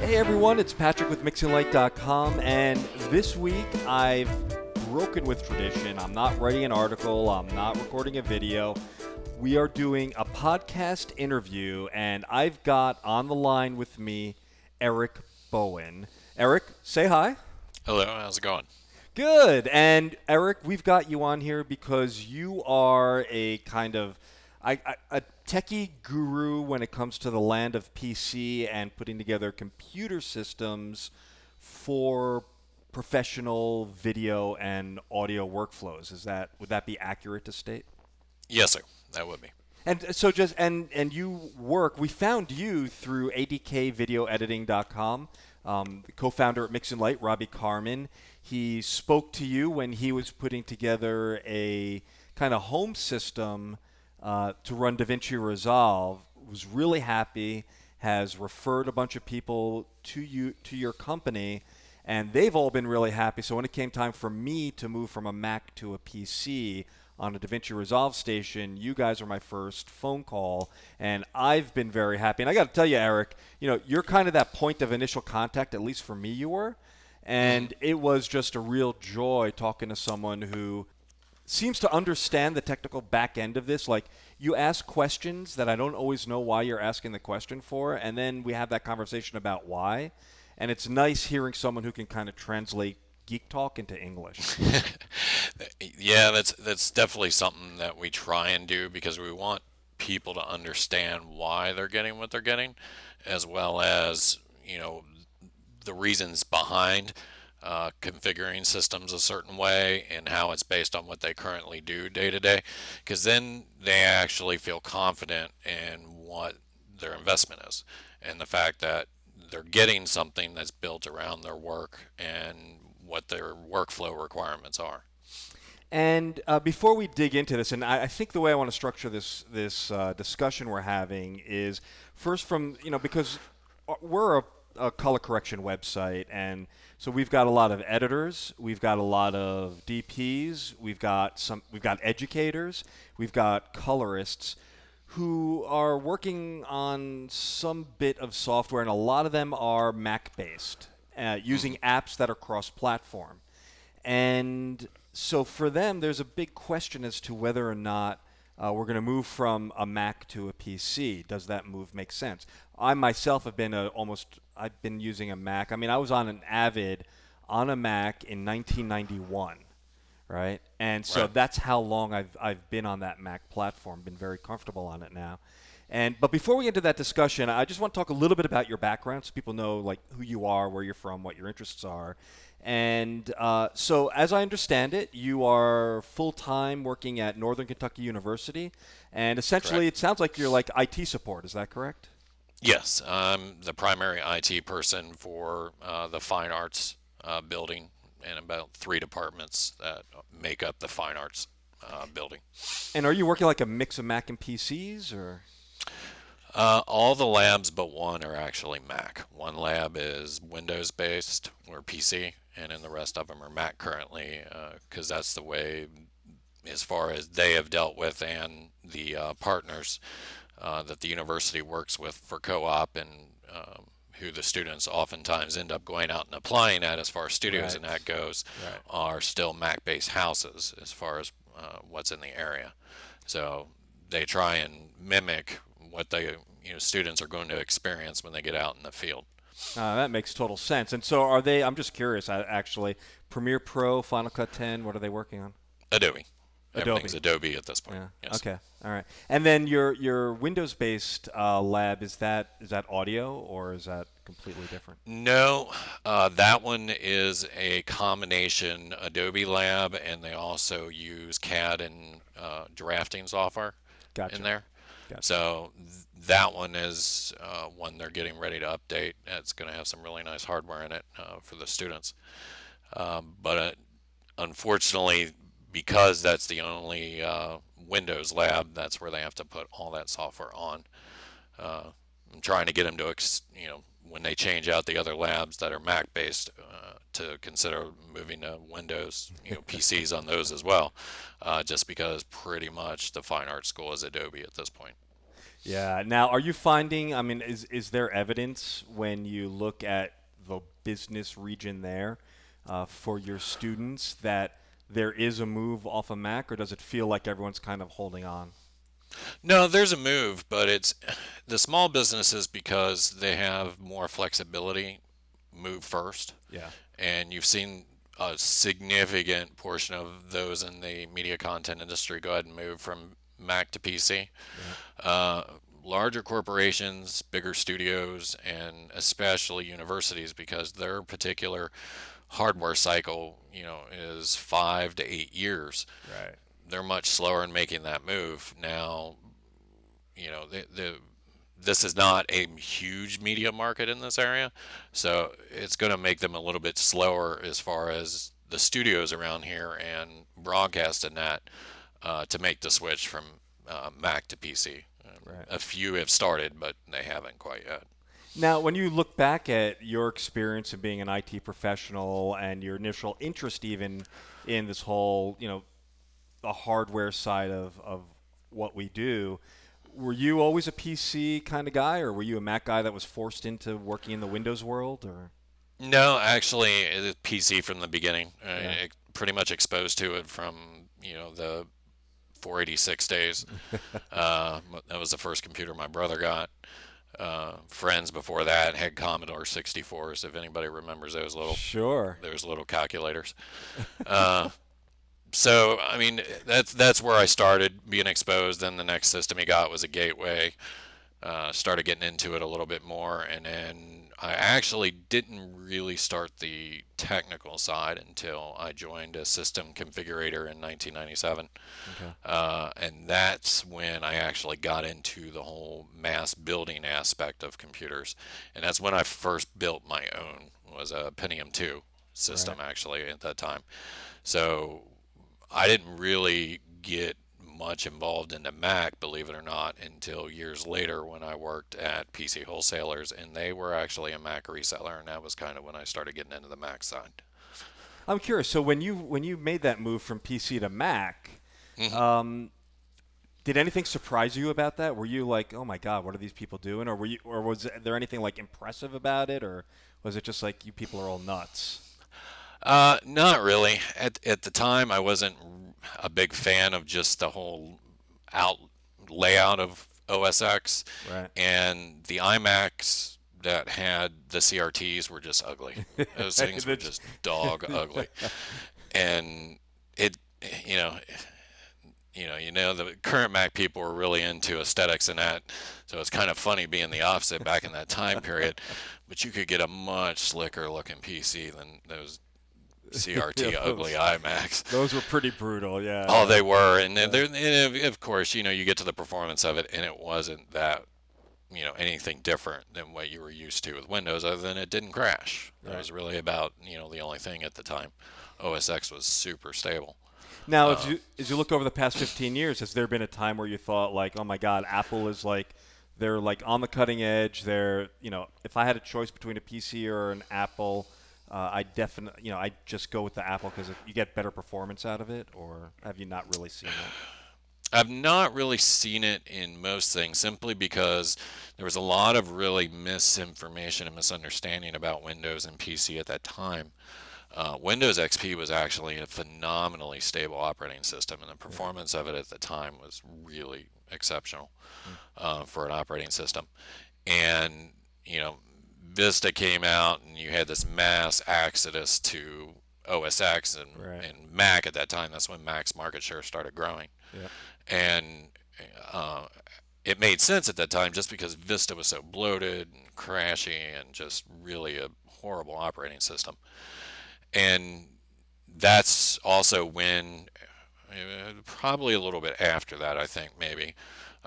Hey everyone, it's Patrick with MixingLight.com, and this week I've broken with tradition. I'm not writing an article, I'm not recording a video. We are doing a podcast interview, and I've got on the line with me Eric Bowen. Eric, say hi. Hello, how's it going? Good. And Eric, we've got you on here because you are a kind of I, I, a techie guru when it comes to the land of PC and putting together computer systems for professional video and audio workflows. Is that would that be accurate to state? Yes, sir. That would be. And so just and and you work. We found you through adkvideoediting.com. Um, co-founder at Mixing Light, Robbie Carman. He spoke to you when he was putting together a kind of home system uh, to run DaVinci Resolve. Was really happy. Has referred a bunch of people to you to your company, and they've all been really happy. So when it came time for me to move from a Mac to a PC on a DaVinci Resolve station, you guys are my first phone call, and I've been very happy. And I got to tell you, Eric, you know, you're kind of that point of initial contact. At least for me, you were and it was just a real joy talking to someone who seems to understand the technical back end of this. Like you ask questions that I don't always know why you're asking the question for, and then we have that conversation about why. And it's nice hearing someone who can kind of translate geek talk into English. yeah, that's that's definitely something that we try and do because we want people to understand why they're getting what they're getting, as well as you know the reasons behind uh, configuring systems a certain way and how it's based on what they currently do day to day, because then they actually feel confident in what their investment is and the fact that they're getting something that's built around their work and what their workflow requirements are. And uh, before we dig into this, and I, I, think the way I want to structure this this uh, discussion we're having is first from you know because uh, we're a a color correction website, and so we've got a lot of editors, we've got a lot of DPs, we've got some, we've got educators, we've got colorists who are working on some bit of software, and a lot of them are Mac-based, uh, using mm-hmm. apps that are cross-platform, and so for them, there's a big question as to whether or not uh, we're going to move from a Mac to a PC. Does that move make sense? I myself have been a, almost I've been using a Mac. I mean, I was on an Avid on a Mac in 1991, right? And so right. that's how long I've I've been on that Mac platform. Been very comfortable on it now. And but before we get into that discussion, I just want to talk a little bit about your background, so people know like who you are, where you're from, what your interests are. And uh, so, as I understand it, you are full time working at Northern Kentucky University, and essentially, correct. it sounds like you're like IT support. Is that correct? Yes, I'm the primary IT person for uh, the fine arts uh, building and about three departments that make up the fine arts uh, building. And are you working like a mix of Mac and PCs or? Uh, all the labs but one are actually Mac. One lab is Windows based or PC, and then the rest of them are Mac currently because uh, that's the way, as far as they have dealt with and the uh, partners uh, that the university works with for co-op and um, who the students oftentimes end up going out and applying at as far as studios right. and that goes right. are still Mac-based houses as far as uh, what's in the area. So they try and mimic what they you know students are going to experience when they get out in the field. Uh, that makes total sense. And so, are they? I'm just curious. Actually, Premiere Pro, Final Cut 10. What are they working on? Adobe. Everything's Adobe. Adobe at this point. Yeah. Yes. Okay. All right. And then your your Windows-based uh, lab is that is that audio or is that completely different? No, uh, that one is a combination Adobe Lab, and they also use CAD and uh, drafting software gotcha. in there. Gotcha. So th- that one is uh, one they're getting ready to update. It's going to have some really nice hardware in it uh, for the students. Um, but uh, unfortunately, because that's the only uh, Windows lab, that's where they have to put all that software on. Uh, I'm trying to get them to, you know, when they change out the other labs that are Mac based, uh, to consider moving to Windows, you know, PCs on those as well, uh, just because pretty much the fine art school is Adobe at this point. Yeah. Now, are you finding? I mean, is is there evidence when you look at the business region there uh, for your students that there is a move off of Mac, or does it feel like everyone's kind of holding on? No, there's a move, but it's the small businesses because they have more flexibility move first. Yeah. And you've seen a significant portion of those in the media content industry go ahead and move from Mac to PC. Yeah. Uh, larger corporations, bigger studios, and especially universities because their particular hardware cycle, you know, is five to eight years. Right. They're much slower in making that move. Now, you know, the, the this is not a huge media market in this area, so it's going to make them a little bit slower as far as the studios around here and broadcasting that uh, to make the switch from uh, Mac to PC. Right. A few have started, but they haven't quite yet. Now, when you look back at your experience of being an IT professional and your initial interest, even in this whole, you know, the hardware side of, of what we do, were you always a PC kind of guy, or were you a Mac guy that was forced into working in the Windows world, or? No, actually, PC from the beginning. Yeah. I, pretty much exposed to it from you know the 486 days. uh, that was the first computer my brother got. Uh, friends before that had Commodore 64s. If anybody remembers those little sure those little calculators. uh, so I mean that's that's where I started being exposed. Then the next system he got was a Gateway. Uh, started getting into it a little bit more, and then I actually didn't really start the technical side until I joined a system configurator in 1997. Okay. Uh, and that's when I actually got into the whole mass building aspect of computers. And that's when I first built my own, was a Pentium 2 system right. actually at that time. So I didn't really get much involved in the Mac, believe it or not, until years later when I worked at PC Wholesalers, and they were actually a Mac reseller, and that was kind of when I started getting into the Mac side. I'm curious. So when you when you made that move from PC to Mac, mm-hmm. um, did anything surprise you about that? Were you like, oh my god, what are these people doing, or were you, or was there anything like impressive about it, or was it just like you people are all nuts? Uh, not really. At at the time, I wasn't a big fan of just the whole out layout of OS X, right. and the iMacs that had the CRTs were just ugly. Those things were just dog ugly, and it, you know. You know, you know, the current Mac people were really into aesthetics and that, so it's kind of funny being the opposite back in that time period. But you could get a much slicker looking PC than those CRT yeah, ugly iMacs. Those were pretty brutal, yeah. Oh, they were, and yeah. they're, of course, you know, you get to the performance of it, and it wasn't that, you know, anything different than what you were used to with Windows, other than it didn't crash. That was really about, you know, the only thing at the time. OS X was super stable. Now, uh, you, as you look over the past 15 years, has there been a time where you thought, like, oh my God, Apple is like, they're like on the cutting edge. They're, you know, if I had a choice between a PC or an Apple uh, I definitely, you know, I just go with the Apple because you get better performance out of it, or have you not really seen it? I've not really seen it in most things simply because there was a lot of really misinformation and misunderstanding about Windows and PC at that time. Uh, Windows XP was actually a phenomenally stable operating system, and the performance of it at the time was really exceptional hmm. uh, for an operating system. And you know, Vista came out and you had this mass exodus to OS X and, right. and Mac at that time. That's when Mac's market share started growing. Yeah. And uh, it made sense at that time just because Vista was so bloated and crashy and just really a horrible operating system. And that's also when, uh, probably a little bit after that, I think maybe,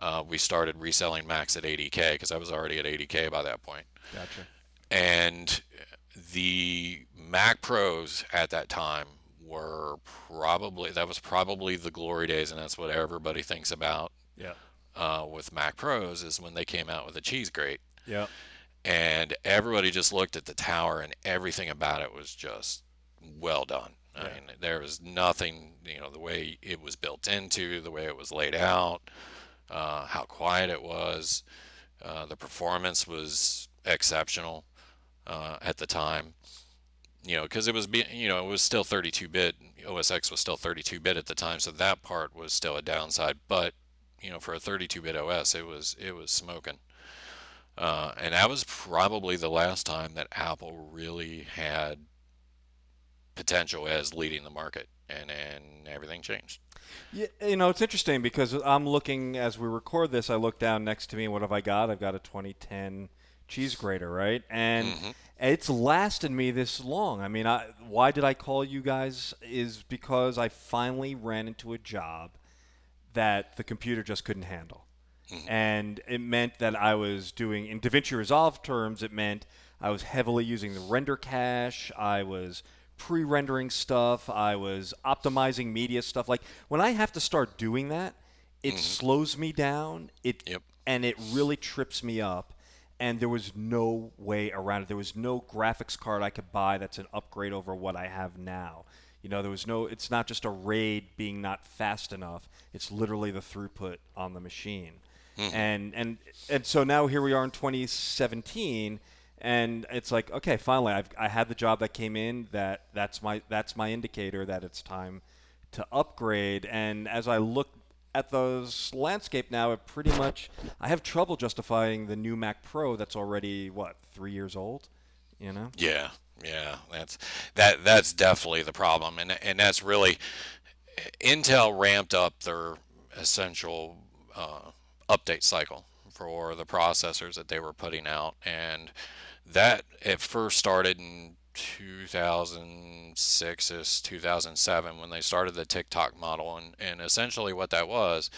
uh, we started reselling Macs at ADK because I was already at ADK by that point. Gotcha and the Mac Pros at that time were probably that was probably the glory days, and that's what everybody thinks about. Yeah. Uh, with Mac Pros is when they came out with the cheese grate. Yeah. And everybody just looked at the tower, and everything about it was just well done. I yeah. mean, there was nothing, you know, the way it was built into, the way it was laid out, uh, how quiet it was. Uh, the performance was exceptional uh, at the time. You know, because it was, you know, it was still 32-bit. OS X was still 32-bit at the time, so that part was still a downside. But you know, for a 32-bit OS, it was it was smoking. Uh, and that was probably the last time that Apple really had potential as leading the market, and and everything changed. Yeah, you know, it's interesting because I'm looking as we record this. I look down next to me. What have I got? I've got a 2010 cheese grater, right? And mm-hmm. it's lasted me this long. I mean, I, why did I call you guys? Is because I finally ran into a job that the computer just couldn't handle. Mm-hmm. And it meant that I was doing, in DaVinci Resolve terms, it meant I was heavily using the render cache. I was pre-rendering stuff. I was optimizing media stuff. Like when I have to start doing that, it mm-hmm. slows me down. It yep. and it really trips me up. And there was no way around it. There was no graphics card I could buy that's an upgrade over what I have now. You know, there was no. It's not just a RAID being not fast enough. It's literally the throughput on the machine. Mm-hmm. And and and so now here we are in 2017 and it's like okay finally I've, i had the job that came in that that's my that's my indicator that it's time to upgrade. And as i look at those landscape now it pretty much i have trouble justifying the new mac pro that's already what three years old you know? Yeah yeah that's that that's definitely the problem. And and that's really intel ramped up their essential uh, update cycle for the processors that they were putting out. And that it first started in 2006 is 2007 when they started the tick-tock model and, and essentially what that was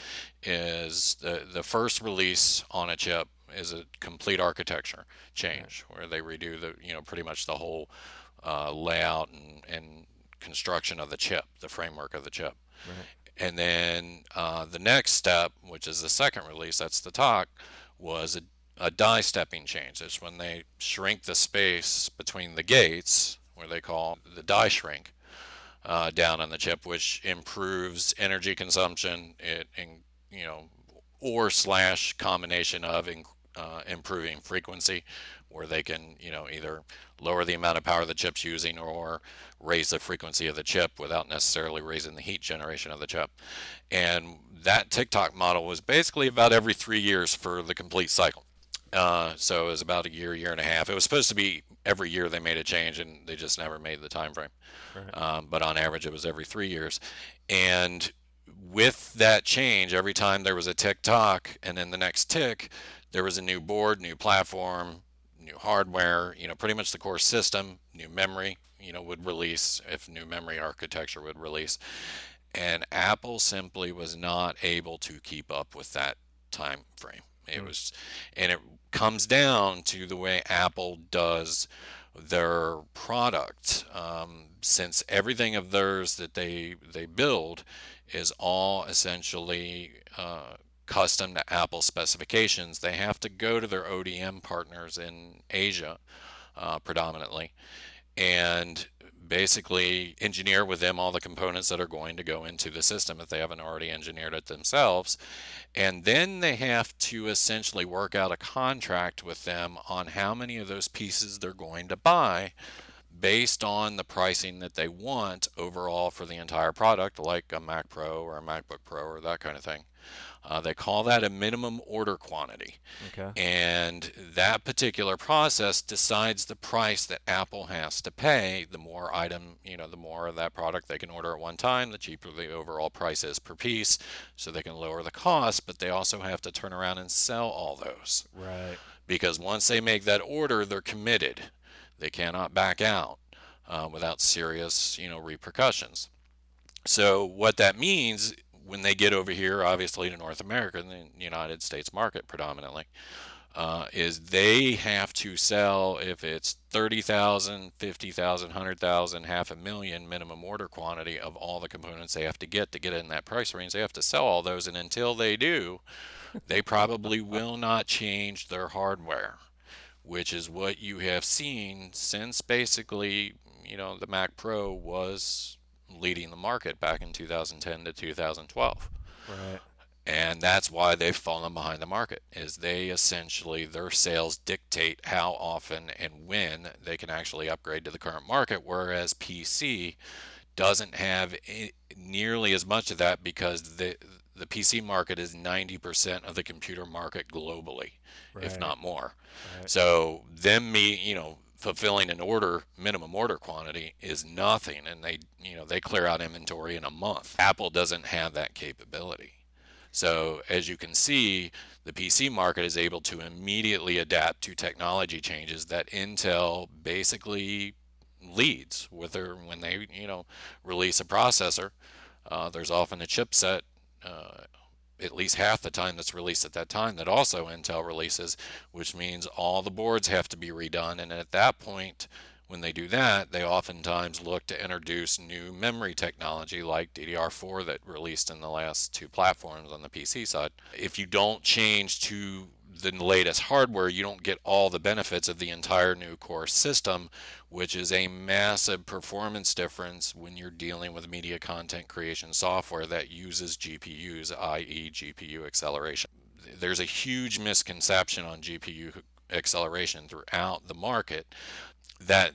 is the the first release on a chip is a complete architecture change where they redo the you know pretty much the whole uh, layout and, and construction of the chip the framework of the chip right. and then uh, the next step which is the second release that's the tock was a a die stepping change. It's when they shrink the space between the gates, where they call the die shrink, uh, down on the chip, which improves energy consumption. It, in, you know, or slash combination of in, uh, improving frequency, where they can, you know, either lower the amount of power the chip's using or raise the frequency of the chip without necessarily raising the heat generation of the chip. And that tick-tock model was basically about every three years for the complete cycle. Uh, so it was about a year, year and a half. It was supposed to be every year they made a change, and they just never made the time frame. Right. Um, but on average, it was every three years. And with that change, every time there was a tick tock, and then the next tick, there was a new board, new platform, new hardware. You know, pretty much the core system, new memory. You know, would release if new memory architecture would release, and Apple simply was not able to keep up with that time frame. It mm. was, and it comes down to the way Apple does their product. Um, since everything of theirs that they they build is all essentially uh, custom to Apple specifications, they have to go to their ODM partners in Asia uh, predominantly, and basically engineer with them all the components that are going to go into the system if they haven't already engineered it themselves. And then they have to essentially work out a contract with them on how many of those pieces they're going to buy based on the pricing that they want overall for the entire product, like a Mac Pro or a MacBook Pro or that kind of thing. Uh, they call that a minimum order quantity. Okay. And that particular process decides the price that Apple has to pay. The more item, you know, the more of that product they can order at one time, the cheaper the overall price is per piece. So they can lower the cost, but they also have to turn around and sell all those. Right. Because once they make that order, they're committed. They cannot back out uh, without serious, you know, repercussions. So what that means when they get over here, obviously to North America the United States market predominantly, uh, is they have to sell if it's 30,000, 50,000, 100,000, half a million minimum order quantity of all the components they have to get to get in that price range. They have to sell all those, and until they do, they probably will not change their hardware, which is what you have seen since basically, you know, the Mac Pro was leading the market back in 2010 to 2012. Right. and that's why they've fallen behind the market is they essentially their sales dictate how often and when they can actually upgrade to the current market whereas pc doesn't have nearly as much of that because the the PC market is 90% of the computer market globally, right. if not more. Right. So them me, you know, fulfilling an order minimum order quantity is nothing and they, you know, they clear out inventory in a month. Apple doesn't have that capability. So as you can see, the PC market is able to immediately adapt to technology changes that Intel basically leads with their when they you know release a processor. Uh, there's often a chipset uh, at least half the time that's released at that time that also Intel releases, which means all the boards have to be redone. And at that point, when they do that, they oftentimes look to introduce new memory technology like DDR4 that released in the last two platforms on the PC side. If you don't change to the latest hardware, you don't get all the benefits of the entire new core system, which is a massive performance difference when you're dealing with media content creation software that uses GPUs, i.e., GPU acceleration. There's a huge misconception on GPU acceleration throughout the market that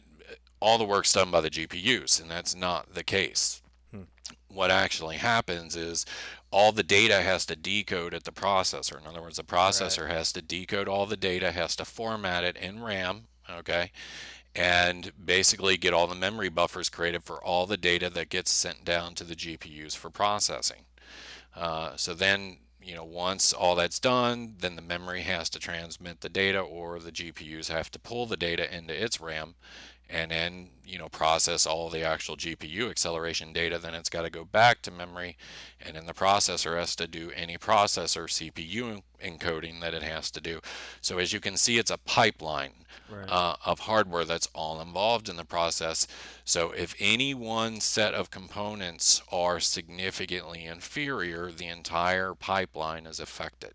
all the work's done by the GPUs, and that's not the case. Hmm. What actually happens is all the data has to decode at the processor. In other words, the processor right. has to decode all the data, has to format it in RAM, okay, and basically get all the memory buffers created for all the data that gets sent down to the GPUs for processing. Uh, so then, you know, once all that's done, then the memory has to transmit the data, or the GPUs have to pull the data into its RAM and then you know process all the actual GPU acceleration data then it's got to go back to memory and then the processor has to do any processor CPU encoding that it has to do so as you can see it's a pipeline right. uh, of hardware that's all involved in the process so if any one set of components are significantly inferior the entire pipeline is affected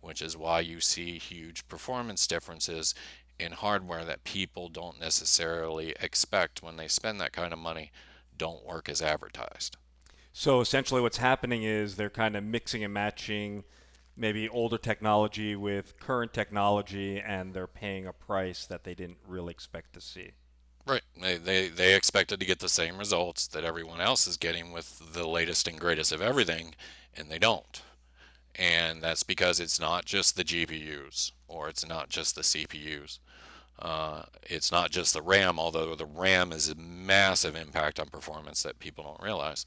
which is why you see huge performance differences in hardware that people don't necessarily expect when they spend that kind of money don't work as advertised. So essentially, what's happening is they're kind of mixing and matching maybe older technology with current technology, and they're paying a price that they didn't really expect to see. Right. They, they, they expected to get the same results that everyone else is getting with the latest and greatest of everything, and they don't. And that's because it's not just the GPUs or it's not just the CPUs. Uh, it's not just the RAM, although the RAM is a massive impact on performance that people don't realize.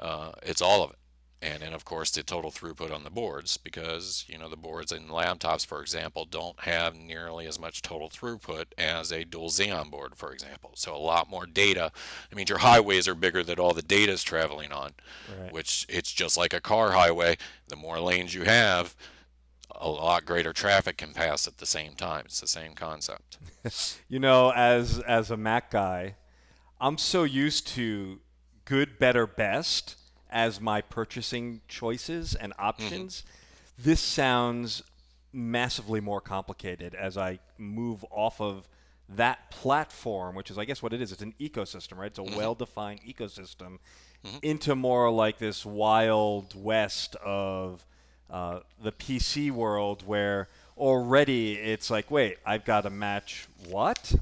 Uh, it's all of it. And then, of course, the total throughput on the boards, because you know the boards in laptops, for example, don't have nearly as much total throughput as a dual Xeon board, for example. So a lot more data. I mean, your highways are bigger that all the data is traveling on, right. which it's just like a car highway. The more lanes you have, a lot greater traffic can pass at the same time. It's the same concept. you know, as as a Mac guy, I'm so used to good, better, best as my purchasing choices and options. Mm-hmm. This sounds massively more complicated as I move off of that platform, which is, I guess, what it is. It's an ecosystem, right? It's a mm-hmm. well-defined ecosystem, mm-hmm. into more like this wild west of uh, the PC world where already it's like, wait, I've got to match what?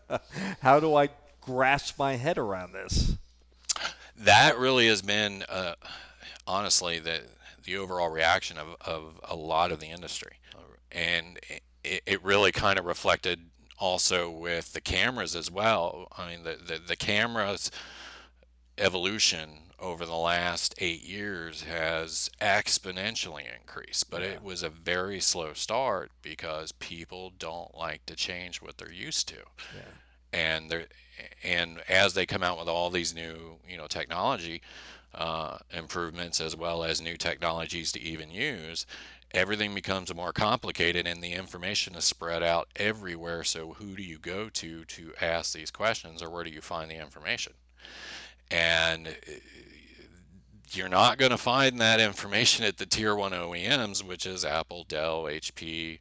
How do I grasp my head around this? That really has been, uh, honestly, the the overall reaction of, of a lot of the industry, and it, it really kind of reflected also with the cameras as well. I mean, the the, the cameras evolution over the last eight years has exponentially increased, but yeah. it was a very slow start because people don't like to change what they're used to. Yeah. And they and as they come out with all these new, you know, technology uh, improvements as well as new technologies to even use, everything becomes more complicated and the information is spread out everywhere. So who do you go to to ask these questions, or where do you find the information? And you're not going to find that information at the tier one OEMs, which is Apple, Dell, HP,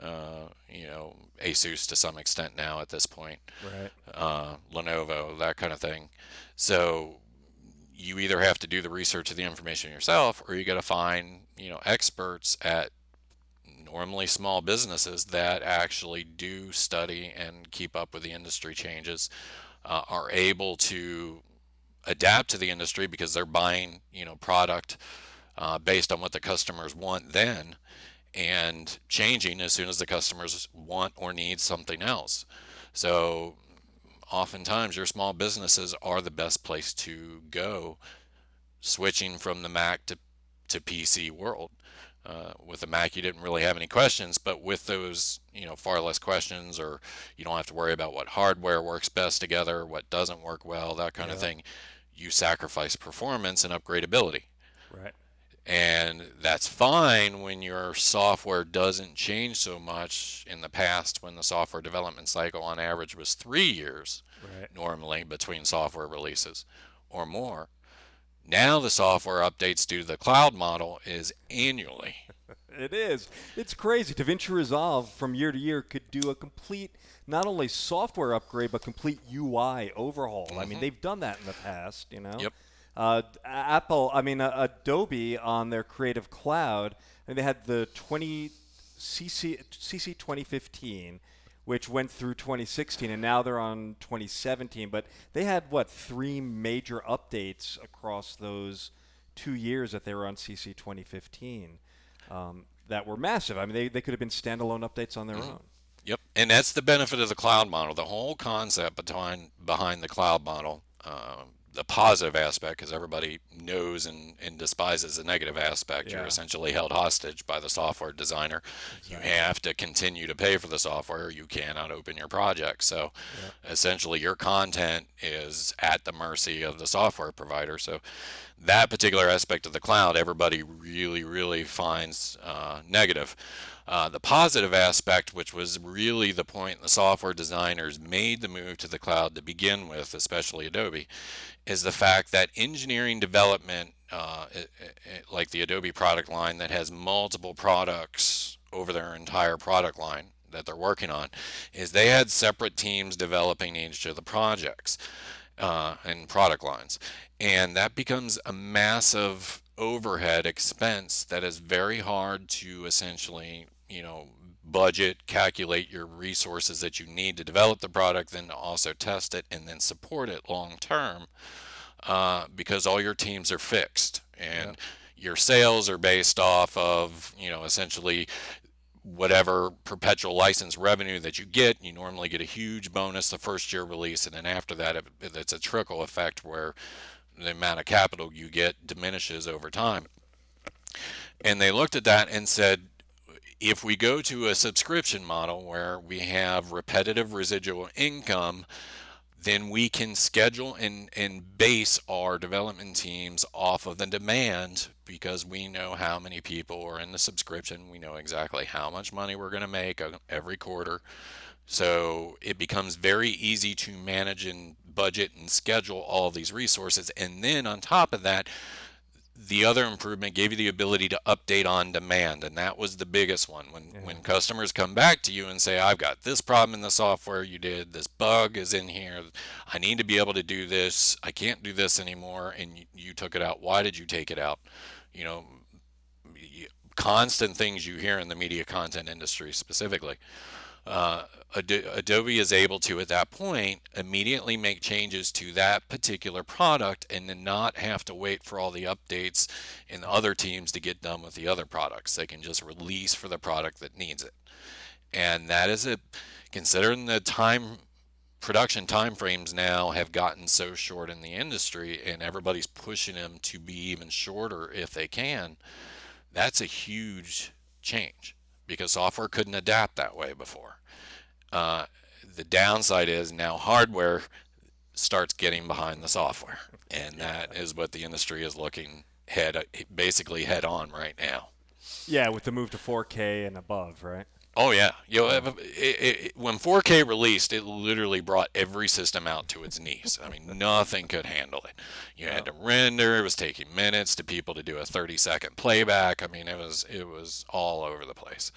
uh, you know, Asus to some extent now at this point, right? Uh, Lenovo, that kind of thing. So you either have to do the research of the information yourself or you got to find you know experts at normally small businesses that actually do study and keep up with the industry changes uh, are able to adapt to the industry because they're buying you know product uh, based on what the customers want then and changing as soon as the customers want or need something else so oftentimes your small businesses are the best place to go switching from the Mac to, to PC world. Uh, with the Mac, you didn't really have any questions, but with those, you know, far less questions, or you don't have to worry about what hardware works best together, what doesn't work well, that kind yeah. of thing. You sacrifice performance and upgradability. Right. And that's fine when your software doesn't change so much. In the past, when the software development cycle on average was three years, right. normally between software releases or more. Now the software updates due to the cloud model is annually. it is. It's crazy. DaVinci Resolve from year to year could do a complete not only software upgrade but complete UI overhaul. Mm-hmm. I mean, mm-hmm. they've done that in the past, you know. Yep. Uh, Apple, I mean, uh, Adobe on their Creative Cloud, I mean, they had the 20 CC CC 2015, which went through 2016, and now they're on 2017. But they had what three major updates across those two years that they were on CC 2015 um, that were massive. I mean, they, they could have been standalone updates on their mm-hmm. own. Yep, and that's the benefit of the cloud model. The whole concept behind behind the cloud model, uh, the positive aspect because everybody knows and, and despises the negative aspect. Yeah. You're essentially held hostage by the software designer. You have to continue to pay for the software. You cannot open your project. So yeah. essentially, your content is at the mercy of the software provider. So that particular aspect of the cloud, everybody really, really finds uh, negative. Uh, the positive aspect, which was really the point the software designers made the move to the cloud to begin with, especially Adobe, is the fact that engineering development, uh, it, it, like the Adobe product line that has multiple products over their entire product line that they're working on, is they had separate teams developing each of the projects uh, and product lines. And that becomes a massive overhead expense that is very hard to essentially you know budget calculate your resources that you need to develop the product then also test it and then support it long term uh, because all your teams are fixed and your sales are based off of you know essentially whatever perpetual license revenue that you get. You normally get a huge bonus the first year release and then after that it, it's a trickle effect where the amount of capital you get diminishes over time. And they looked at that and said if we go to a subscription model where we have repetitive residual income, then we can schedule and, and base our development teams off of the demand because we know how many people are in the subscription. We know exactly how much money we're going to make uh, every quarter. So it becomes very easy to manage and budget and schedule all these resources. And then on top of that, the other improvement gave you the ability to update on demand and that was the biggest one. When yeah. when customers come back to you and say i've got this problem in the software you did this bug is in here i need to be able to do this i can't do this anymore and you, you took it out why did you take it out? You know constant things you hear in the media content industry specifically uh, Adobe is able to, at that point, immediately make changes to that particular product and then not have to wait for all the updates in other teams to get done with the other products. They can just release for the product that needs it. And that is it. Considering the time production time frames now have gotten so short in the industry and everybody's pushing them to be even shorter if they can, that's a huge change because software couldn't adapt that way before. Uh, the downside is now hardware starts getting behind the software, and that is what the industry is looking head basically head on right now. Yeah, with the move to 4K and above, right? Oh yeah, you know, it, it, when 4K released, it literally brought every system out to its knees. I mean, nothing could handle it. You had to render; it was taking minutes to people to do a 30-second playback. I mean, it was it was all over the place.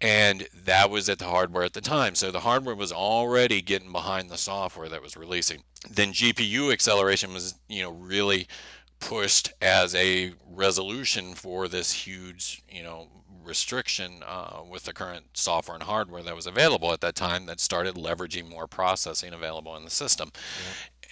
and that was at the hardware at the time. So the hardware was already getting behind the software that was releasing. Then GPU acceleration was, you know, really pushed as a resolution for this huge, you know, restriction uh, with the current software and hardware that was available at that time that started leveraging more processing available in the system.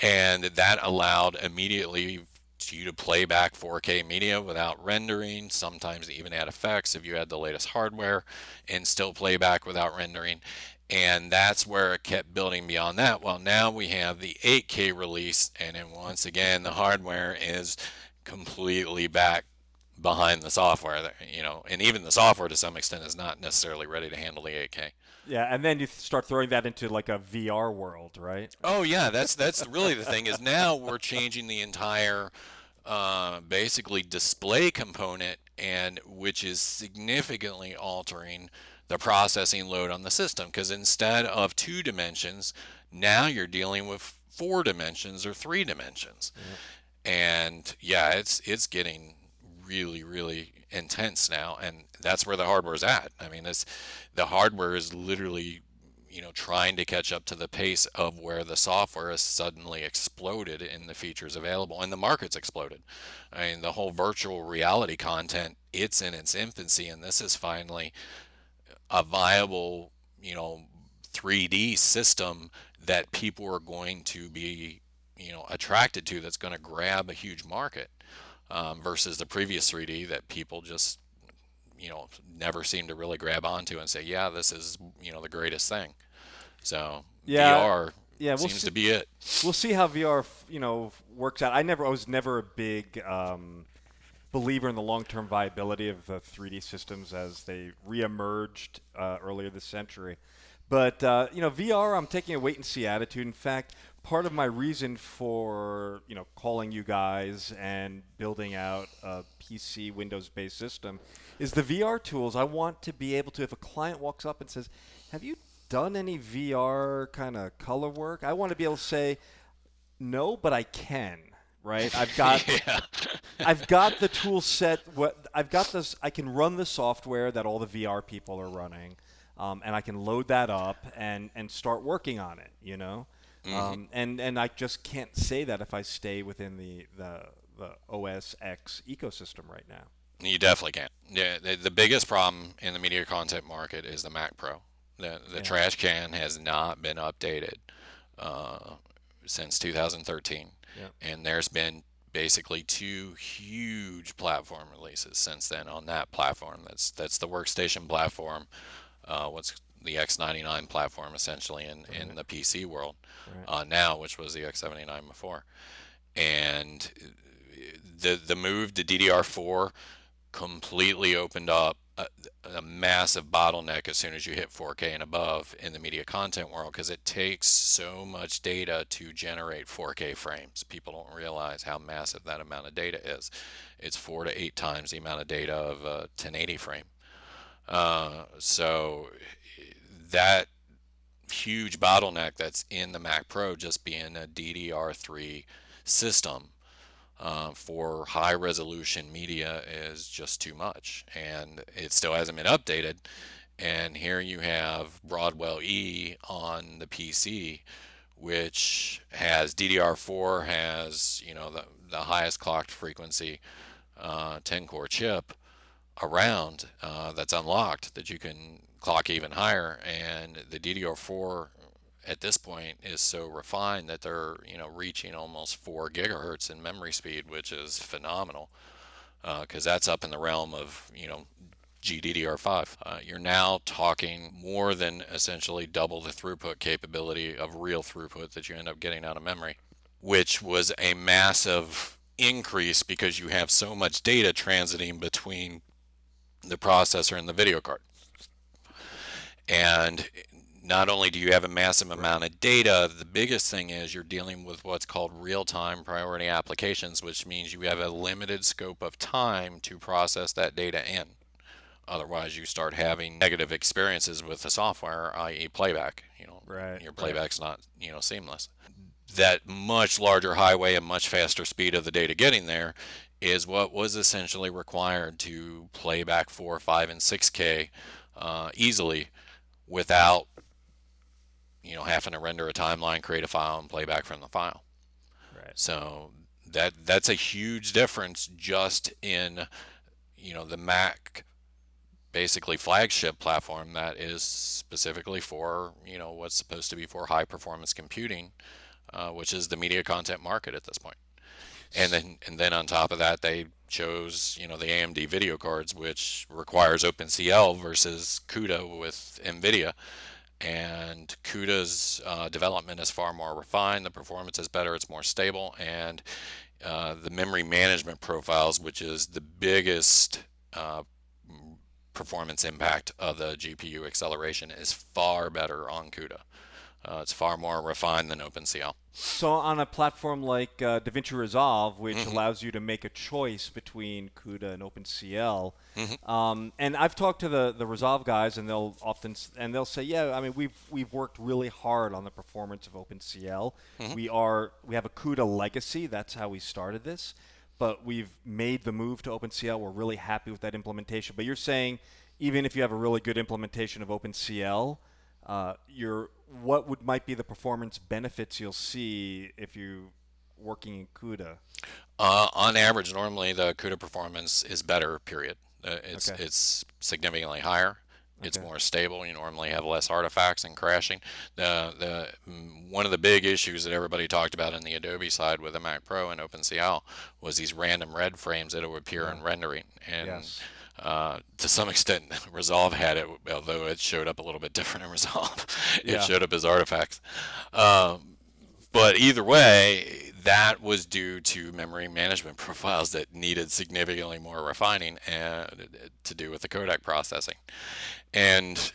Yeah. And that allowed immediately you to play back 4K media without rendering. Sometimes even add effects if you had the latest hardware and still play back without rendering. And that's where it kept building beyond that. Well, now we have the 8K release, and then once again, the hardware is completely back behind the software. You know, and even the software to some extent is not necessarily ready to handle the 8K. Yeah, and then you start throwing that into like a VR world, right? Oh yeah, that's that's really the thing is now we're changing the entire uh, basically display component and which is significantly altering the processing load on the system because instead of two dimensions now you're dealing with four dimensions or three dimensions and yeah it's it's getting really really intense now and that's where the hardware is at. I mean it's the hardware is literally you know trying to catch up to the pace of where the software has suddenly exploded in the features available and the market's exploded. I mean the whole virtual reality content it's in its infancy and this is finally a viable you know 3d system that people are going to be you know attracted to that's going to grab a huge market um, versus the previous 3d that people just you know never seem to really grab onto and say yeah this is you know the greatest thing so yeah, VR yeah, we'll seems see, to be it. We'll see how VR you know works out. I never I was never a big um, believer in the long-term viability of the 3D systems as they reemerged uh, earlier this century. But uh, you know, VR, I'm taking a wait and see attitude. In fact, part of my reason for you know calling you guys and building out a PC Windows-based system is the VR tools. I want to be able to, if a client walks up and says, "Have you done any VR kind of color work? I want to be able to say no, but I can. Right? I've got I've got the tool set. What I've got this. I can run the software that all the VR people are running, um, and I can load that up and and start working on it. You know. Mm-hmm. Um, and and I just can't say that if I stay within the the, the OS X ecosystem right now. You definitely can't. Yeah, the, the biggest problem in the media content market is the Mac Pro. The, the yeah. trash can has not been updated uh, since 2013. Yeah. And there's been basically two huge platform releases since then on that platform. That's that's the workstation platform. Uh, what's the X99 platform essentially in, right. in the PC world right. uh, now, which was the X79 before. And the the move to DDR4 completely opened up a, a, massive bottleneck as soon as you hit 4K and above in the media content world because it takes so much data to generate 4K frames. People don't realize how massive that amount of data is. It's four to eight times the amount of data of a 1080 frame. Uh, so that huge bottleneck that's in the Mac Pro just being a DDR3 system uh, for high resolution media is just too much. And it still hasn't been updated. And here you have Broadwell E on the PC which has DDR4 has you know the, the highest clocked frequency uh, 10 core chip around uh, that's unlocked that you can clock even higher and the DDR4 at this point is so refined that they're you know reaching almost four gigahertz in memory speed, which is phenomenal because uh, that's up in the realm of you know GDDR5. Uh, you're now talking more than essentially double the throughput capability of real throughput that you end up getting out of memory, which was a massive increase because you have so much data transiting between the processor and the video card. And not only do you have a massive amount of data, the biggest thing is you're dealing with what's called real time priority applications, which means you have a limited scope of time to process that data in. Otherwise, you start having negative experiences with the software, i.e., playback. You know, right, your playback's right. not you know seamless. That much larger highway and much faster speed of the data getting there is what was essentially required to play back 4, 5, and 6K uh, easily without you know having to render a timeline, create a file, and play back from the file. Right. So that that's a huge difference just in you know the Mac basically flagship platform that is specifically for you know what's supposed to be for high performance computing, uh, which is the media content market at this point. And then and then on top of that, they chose you know the AMD video cards, which requires OpenCL versus CUDA with NVIDIA. And CUDA's uh, development is far more refined. The performance is better. It's more stable, and uh, the memory management profiles, which is the biggest uh, performance impact of the GPU acceleration, is far better on CUDA. Uh, it's far more refined than OpenCL. So on a platform like uh, DaVinci Resolve, which mm-hmm. allows you to make a choice between CUDA and OpenCL, mm-hmm. um, and I've talked to the, the Resolve guys, and they'll often and they'll say, yeah, I mean we've we've worked really hard on the performance of OpenCL. Mm-hmm. We are we have a CUDA legacy. That's how we started this, but we've made the move to OpenCL. We're really happy with that implementation. But you're saying even if you have a really good implementation of OpenCL uh, your what would might be the performance benefits you'll see if you working in CUDA? Uh, on average, normally the CUDA performance is better. Period. Uh, it's okay. it's significantly higher. It's okay. more stable. You normally have less artifacts and crashing. The the mm, one of the big issues that everybody talked about in the Adobe side with the Mac Pro and OpenCL was these random red frames that would appear yeah. in rendering. And yes. Uh, to some extent, Resolve had it, although it showed up a little bit different in Resolve. it yeah. showed up as artifacts. Um, but either way, that was due to memory management profiles that needed significantly more refining and to do with the codec processing. And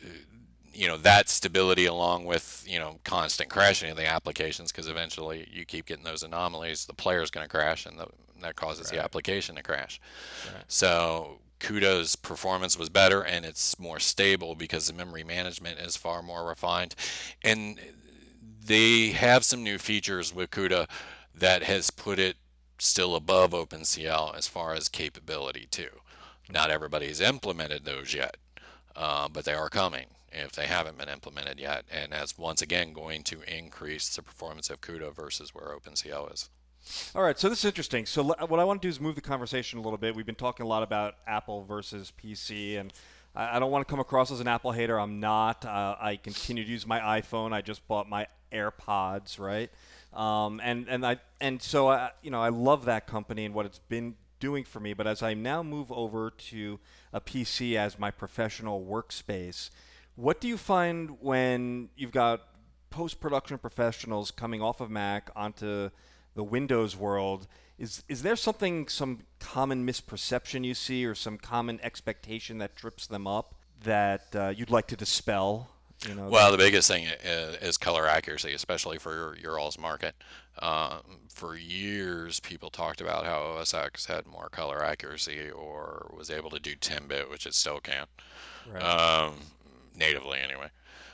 you know that stability along with you know constant crashing of the applications because eventually you keep getting those anomalies the player's going to crash and the, that causes right. the application to crash right. so CUDA's performance was better and it's more stable because the memory management is far more refined. And they have some new features with CUDA that has put it still above OpenCL as far as capability too. Not everybody's implemented those yet, uh, but they are coming if they haven't been implemented yet. And that's once again going to increase the performance of CUDA versus where OpenCL is. All right, so this is interesting. So what I want to do is move the conversation a little bit. We've been talking a lot about Apple versus PC, and I, I don't want to come across as an Apple hater. I'm not. Uh, I continue to use my iPhone. I just bought my AirPods, right? Um, and and I and so I, you know I love that company and what it's been doing for me. But as I now move over to a PC as my professional workspace, what do you find when you've got post production professionals coming off of Mac onto the Windows world. Is is there something, some common misperception you see, or some common expectation that trips them up that uh, you'd like to dispel? You know, well, the biggest thing is, is color accuracy, especially for your, your all's market. Um, for years, people talked about how OS X had more color accuracy or was able to do 10-bit, which it still can, right. um, natively anyway.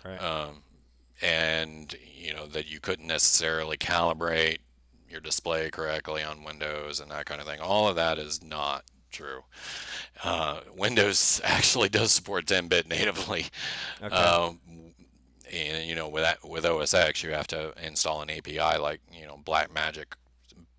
Right. Um, and you know that you couldn't necessarily calibrate your display correctly on Windows and that kind of thing. All of that is not true. Uh, Windows actually does support 10-bit natively. Okay. Um, and you know, with that, with OS X, you have to install an API like you know Blackmagic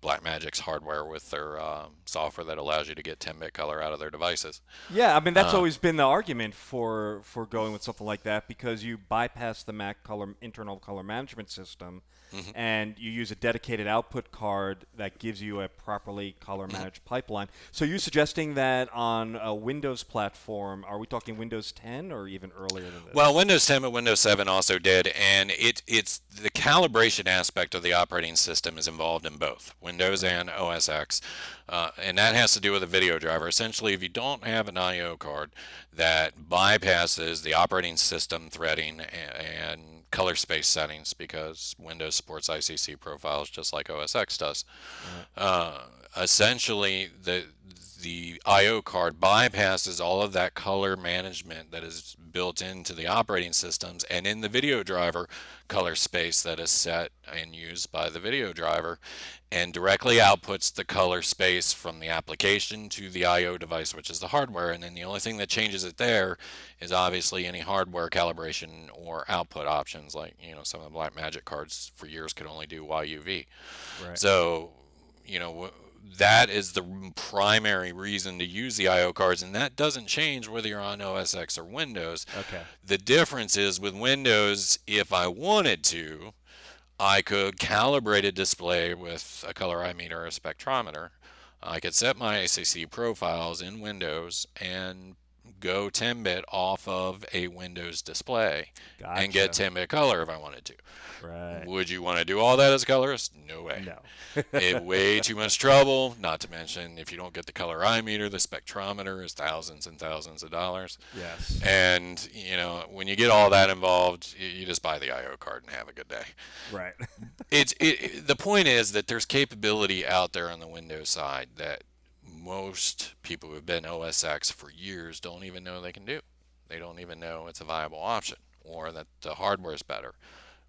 Blackmagic's hardware with their uh, software that allows you to get 10-bit color out of their devices. Yeah, I mean that's uh, always been the argument for for going with something like that because you bypass the Mac color internal color management system mm-hmm. and you use a dedicated output card that gives you a properly color mm-hmm. managed pipeline. So you're suggesting that on a Windows platform, are we talking Windows 10 or even earlier than this? Well, Windows 10 and Windows 7 also did, and it it's the calibration aspect of the operating system is involved in both Windows and OS X. Uh, and that has to do with a video driver. Essentially, if you don't have an I/O card that bypasses the operating system threading and, and color space settings because Windows supports ICC profiles just like OS X does. Uh, essentially the the I/O card bypasses all of that color management that is built into the operating systems and in the video driver color space that is set and used by the video driver and directly outputs the color space from the application to the I/O device which is the hardware and then the only thing that changes it there is obviously any hardware calibration or output options like you know some of the Blackmagic cards for years could only do YUV. Right. So you know that is the primary reason to use the I/O cards, and that doesn't change whether you're on OS X or Windows. Okay. The difference is with Windows, if I wanted to, I could calibrate a display with a color eye or a spectrometer. I could set my ICC profiles in Windows and go 10 bit off of a Windows display gotcha. and get 10 bit color if I wanted to. Right. Would you want to do all that as a colorist? No way. No. it way too much trouble. Not to mention, if you don't get the color eye meter, the spectrometer is thousands and thousands of dollars. Yes. And you know, when you get all that involved, you, you just buy the I/O card and have a good day. Right. it's it, the point is that there's capability out there on the Windows side that most people who've been OS X for years don't even know they can do. They don't even know it's a viable option or that the hardware is better.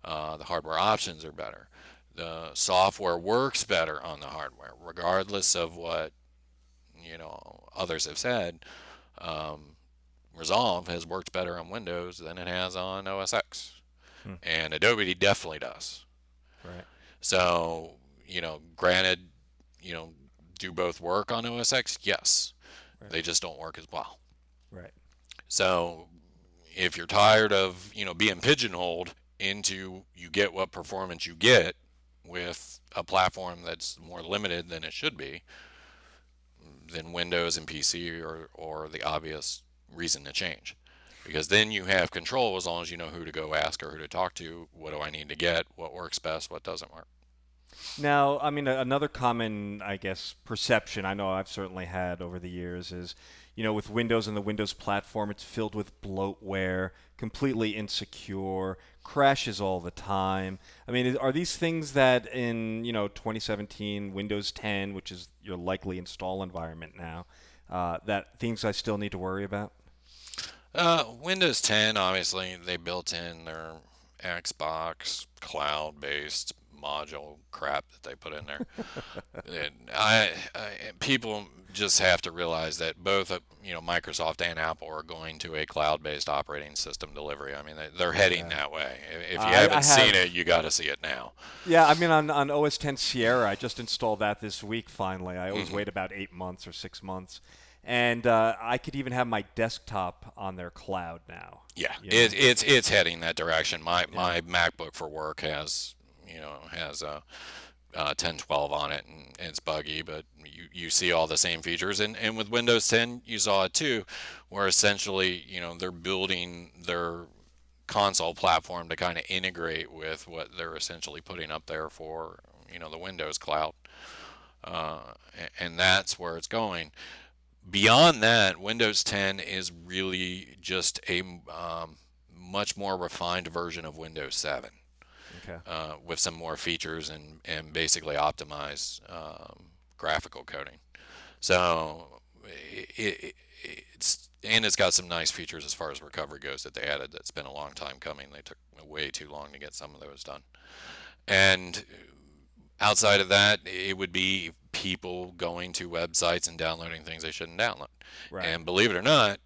Uh, the hardware options are better. The software works better on the hardware, regardless of what you know others have said. Um, Resolve has worked better on Windows than it has on OS X, hmm. and Adobe definitely does. Right. So you know, granted, you know, do both work on OS X? Yes. Right. They just don't work as well. Right. So if you're tired of, you know, being pigeonholed into you get what performance you get with a platform that's more limited than it should be, then Windows and PC are, or the obvious reason to change. Because then you have control as long as you know who to go ask or who to talk to. What do I need to get? What works best? What doesn't work? Now, I mean, another common, I guess, perception I know I've certainly had over the years is, you know, with Windows and the Windows platform, it's filled with bloatware, completely insecure, crashes all the time. I mean, are these things that in, you know, 2017, Windows 10, which is your likely install environment now, uh, that things I still need to worry about? Uh, Windows 10, obviously, they built in their Xbox cloud-based module crap that they put in there. and I, I, people just have to realize that both uh, you know Microsoft and Apple are going to a cloud-based operating system delivery. I mean, they, are heading yeah. that way. If you uh, haven't have, seen it, you got to see it now. Yeah, I mean, on, on OS 10 Sierra, I just installed that this week. Finally, I always mm-hmm. wait about eight months or six months and uh, I could even have my desktop on their cloud now. Yeah, it, it's it's heading that direction. My yeah. my MacBook for work has you know has a uh, 1012 on it and, and, it's buggy but you, you see all the same features. And, and with windows 10 you saw it too where essentially you know they're building their console platform to kind of integrate with what they're essentially putting up there for you know the windows cloud. Uh, and that's where it's going. Beyond that windows 10 is really just a um, much more refined version of windows 7 okay. uh, with some more features and, and basically optimize um, graphical coding. So it, it, it's and it's got some nice features as far as recovery goes that they added. That's been a long time coming. They took way too long to get some of those done. And outside of that, it would be people going to websites and downloading things they shouldn't download. Right. And believe it or not,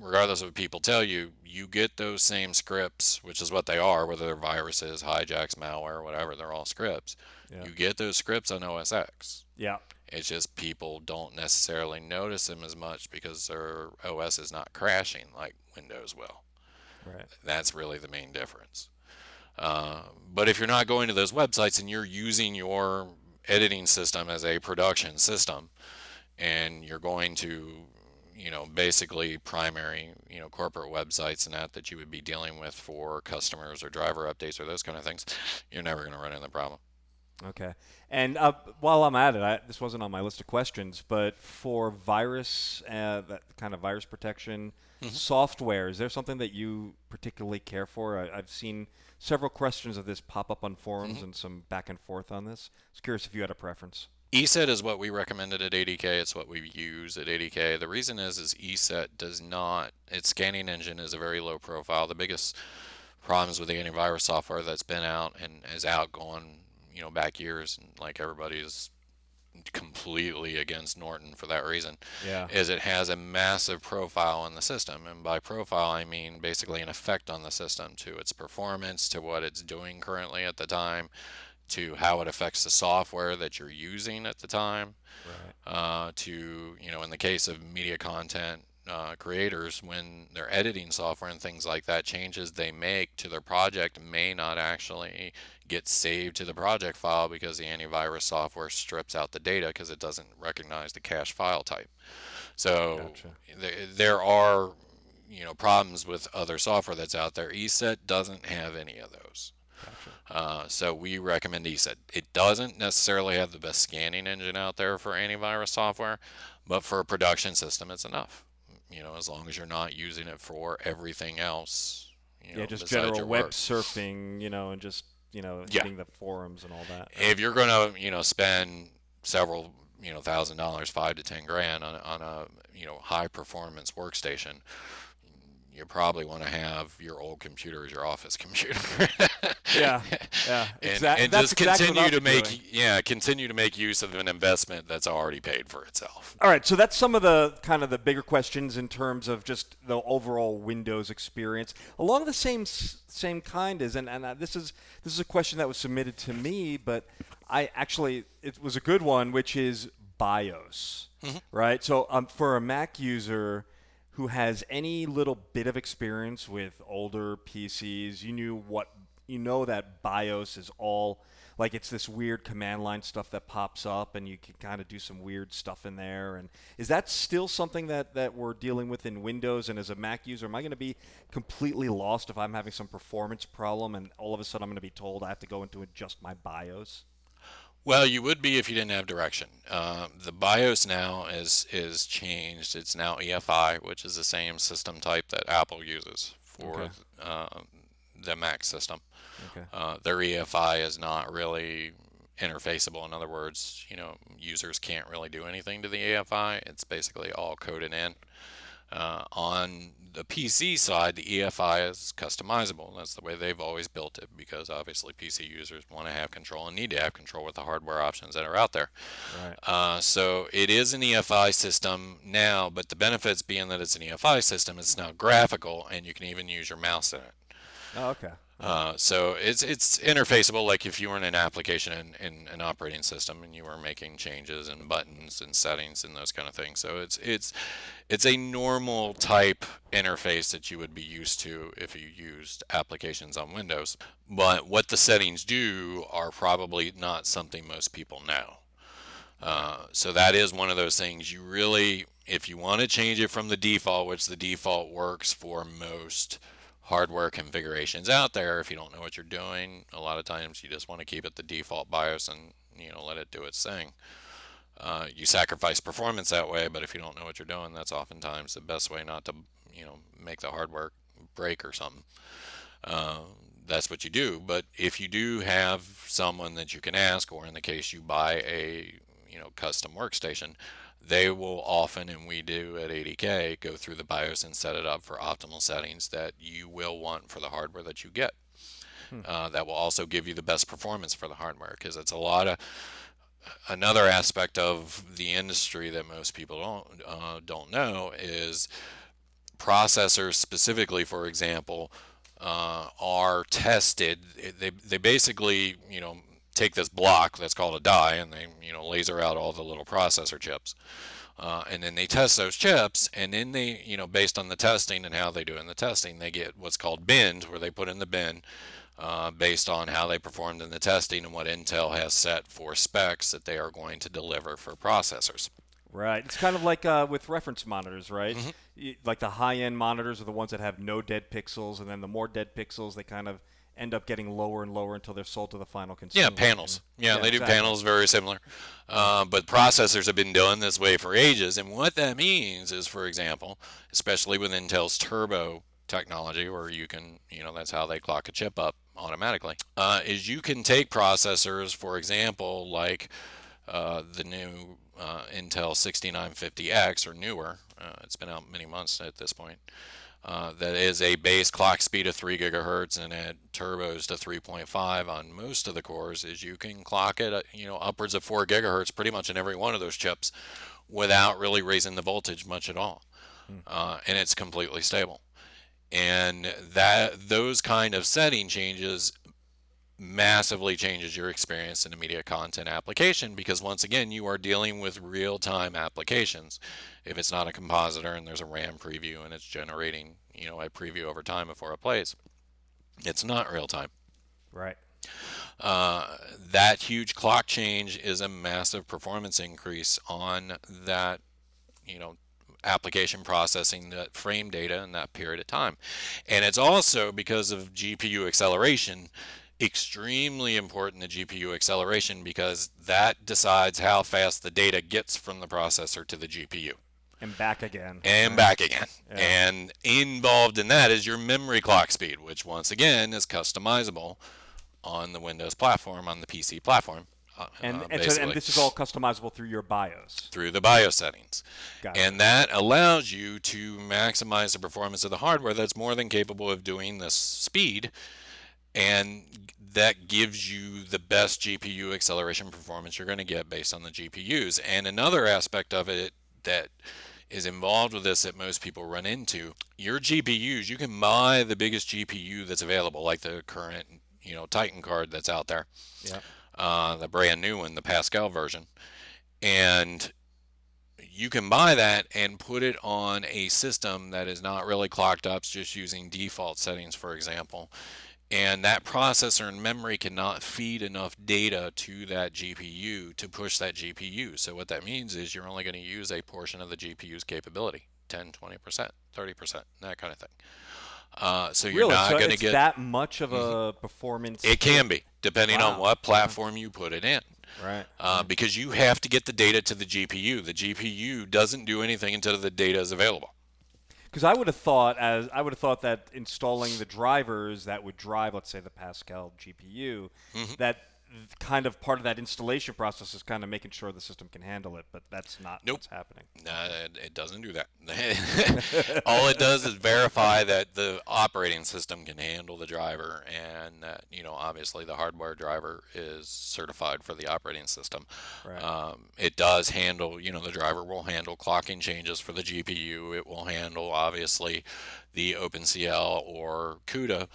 regardless of what people tell you, you get those same scripts, which is what they are, whether they're viruses, hijacks, malware, whatever, they're all scripts. Yeah. You get those scripts on OS X. Yeah. It's just people don't necessarily notice them as much because their OS is not crashing like Windows will. Right. That's really the main difference. Uh, but if you're not going to those websites and you're using your editing system as a production system, and you're going to you know, basically primary, you know, corporate websites and that that you would be dealing with for customers or driver updates or those kind of things, you're never going to run into the problem. Okay. And uh, while I'm at it, I, this wasn't on my list of questions, but for virus, uh, that kind of virus protection mm-hmm. software, is there something that you particularly care for? I, have seen several questions of this pop up on forums mm-hmm. and some back and forth on this. I was curious if you had a preference. ESET is what we recommended at ADK. It's what we use at ADK. The reason is, is ESET does not. Its scanning engine is a very low profile. The biggest problems with the antivirus software that's been out and is out going, you know, back years, and like everybody's completely against Norton for that reason. Yeah. Is it has a massive profile in the system, and by profile I mean basically an effect on the system to its performance, to what it's doing currently at the time, to how it affects the software that you're using at the time, Right. uh, to you know in the case of media content uh, creators when they're editing software and things like that changes they make to their project may not actually get saved to the project file because the antivirus software strips out the data because it doesn't recognize the cache file type so Gotcha. th- there are you know problems with other software that's out there ESET doesn't have any of those uh, so we recommend ESET. It doesn't necessarily have the best scanning engine out there for antivirus software, but for a production system, it's enough. You know, as long as you're not using it for everything else. You know, Yeah, just general web work. surfing, you know, and just you know Yeah. hitting the forums and all that. If you're gonna, you know, spend several, you know, thousand dollars, five to ten grand on, on a, you know, high performance workstation, you probably want to have your old computer as your office computer. Yeah, yeah, and, exactly. and That's just exactly continue to make doing. yeah continue to make use of an investment that's already paid for itself All right, so that's some of the kind of the bigger questions in terms of just the overall Windows experience. Along the same same kind as, and, and uh, this is this is a question that was submitted to me, but I actually it was a good one, which is BIOS, right? So um, for a Mac user who has any little bit of experience with older PCs, you knew what you know that BIOS is all like it's this weird command line stuff that pops up and you can kind of do some weird stuff in there and is that still something that that we're dealing with in windows and as a mac user? Am i going to be completely lost if i'm having some performance problem and all of a sudden i'm going to be told i have to go into adjust my bios well you would be if you didn't have direction uh, the bios now is is changed it's now efi which is the same system type that apple uses for Okay. uh, the mac system okay uh, their EFI is not really interfaceable. In other words, you know, users can't really do anything to the EFI. It's basically all coded in. Uh, on the PC side, the EFI is customizable. That's the way they've always built it because obviously PC users want to have control and need to have control with the hardware options that are out there. right Uh, so it is an EFI system now, but the benefits being that it's an EFI system, it's now graphical and you can even use your mouse in it. oh, okay Uh, so it's it's interfaceable. Like if you were in an application in, in an operating system and you were making changes and buttons and settings and those kind of things. So it's it's it's a normal type interface that you would be used to if you used applications on Windows. But what the settings do are probably not something most people know. Uh, so that is one of those things you really, if you want to change it from the default, which the default works for most hardware configurations out there, if you don't know what you're doing, a lot of times you just want to keep it the default BIOS and you know let it do its thing. Uh, you sacrifice performance that way, but if you don't know what you're doing, that's oftentimes the best way not to you know make the hardware break or something. Uh, that's what you do. But if you do have someone that you can ask, or in the case you buy a you know custom workstation, they will often, and we do at ADK, go through the BIOS and set it up for optimal settings that you will want for the hardware that you get. Uh, that will also give you the best performance for the hardware because it's a lot of another aspect of the industry that most people don't uh, don't know is processors specifically for example uh, are tested they, they basically you know take this block that's called a die and they you know laser out all the little processor chips uh, and then they test those chips and then they you know based on the testing and how they do in the testing they get what's called bins where they put in the bin uh, based on how they performed in the testing and what Intel has set for specs that they are going to deliver for processors. Right. It's kind of like uh, with reference monitors, right? Mm-hmm. Like the high-end monitors are the ones that have no dead pixels, and then the more dead pixels, they kind of end up getting lower and lower until they're sold to the final consumer. Yeah, panels. Yeah, Yeah, they do panels very similar. Uh, but processors have been doing this way for ages. And what that means is, for example, especially with Intel's turbo technology, where you can, you know, that's how they clock a chip up automatically, uh, is you can take processors, for example, like uh, the new uh, Intel 6950X or newer. Uh, it's been out many months at this point. Uh, that is a base clock speed of 3 gigahertz and it turbos to 3.5 on most of the cores is you can clock it you know upwards of 4 gigahertz pretty much in every one of those chips without really raising the voltage much at all hmm. uh, and it's completely stable and that those kind of setting changes massively changes your experience in a media content application because once again you are dealing with real-time applications. If it's not a compositor and there's a ram preview and it's generating you know a preview over time before it plays it's not real time right. Uh, that huge clock change is a massive performance increase on that you know application processing that frame data in that period of time. And it's also because of gpu acceleration extremely important the GPU acceleration because that decides how fast the data gets from the processor to the GPU. And back again. And back again. Yeah. And involved in that is your memory clock speed, which once again is customizable on the Windows platform, on the PC platform. Uh, and, and, so, and, this is all customizable through your BIOS. Through the BIOS settings. Got and it. that allows you to maximize the performance of the hardware that's more than capable of doing this speed and that gives you the best GPU acceleration performance you're going to get based on the GPUs. And another aspect of it that is involved with this that most people run into, your GPUs, you can buy the biggest GPU that's available, like the current, you know, Titan card that's out there. Yeah. Uh, the brand new one, the Pascal version. And you can buy that and put it on a system that is not really clocked up, it's just using default settings, for example and that processor and memory cannot feed enough data to that GPU to push that GPU. So what that means is you're only going to use a portion of the GPU's capability, 10, 20%, 30%, that kind of thing. Uh, so you're really? not so going to get that much of a mm-hmm. performance. It can be, depending wow. on what platform you put it in. Right. Uh, because you have to get the data to the GPU. The GPU doesn't do anything until the data is available. Because I would have thought as I would have thought that installing the drivers that would drive, let's say, the Pascal GPU, mm-hmm. that kind of part of that installation process is kind of making sure the system can handle it, but that's not nope. what's happening. No, it doesn't do that. All it does is verify that the operating system can handle the driver, and that you know, obviously, the hardware driver is certified for the operating system. Right. Um, it does handle, you know, the driver will handle clocking changes for the GPU. It will handle, obviously, the OpenCL or CUDA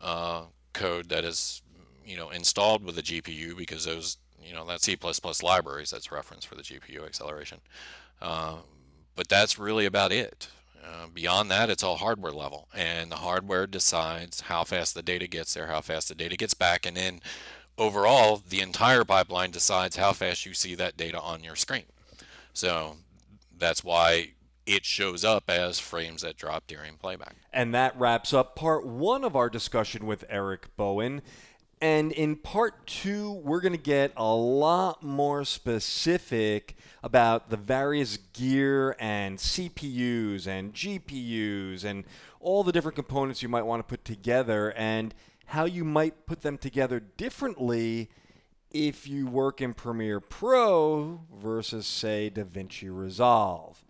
uh, code that is you know installed with the GPU because those you know that C++ libraries that's referenced for the GPU acceleration. Uh, but that's really about it. Uh, beyond that, it's all hardware level, and the hardware decides how fast the data gets there, how fast the data gets back, and then overall, the entire pipeline decides how fast you see that data on your screen. So that's why it shows up as frames that drop during playback. And that wraps up part one of our discussion with Eric Bowen. And in part two, we're going to get a lot more specific about the various gear and CPUs and GPUs and all the different components you might want to put together and how you might put them together differently if you work in Premiere Pro versus, say, DaVinci Resolve.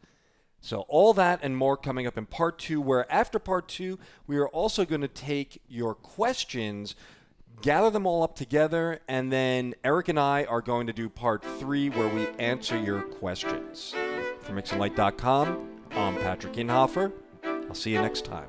So, all that and more coming up in part two, where after part two, we are also going to take your questions gather them all up together, and then Eric and I are going to do part three where we answer your questions. For MixingLight.com, I'm Patrick Inhofer. I'll see you next time.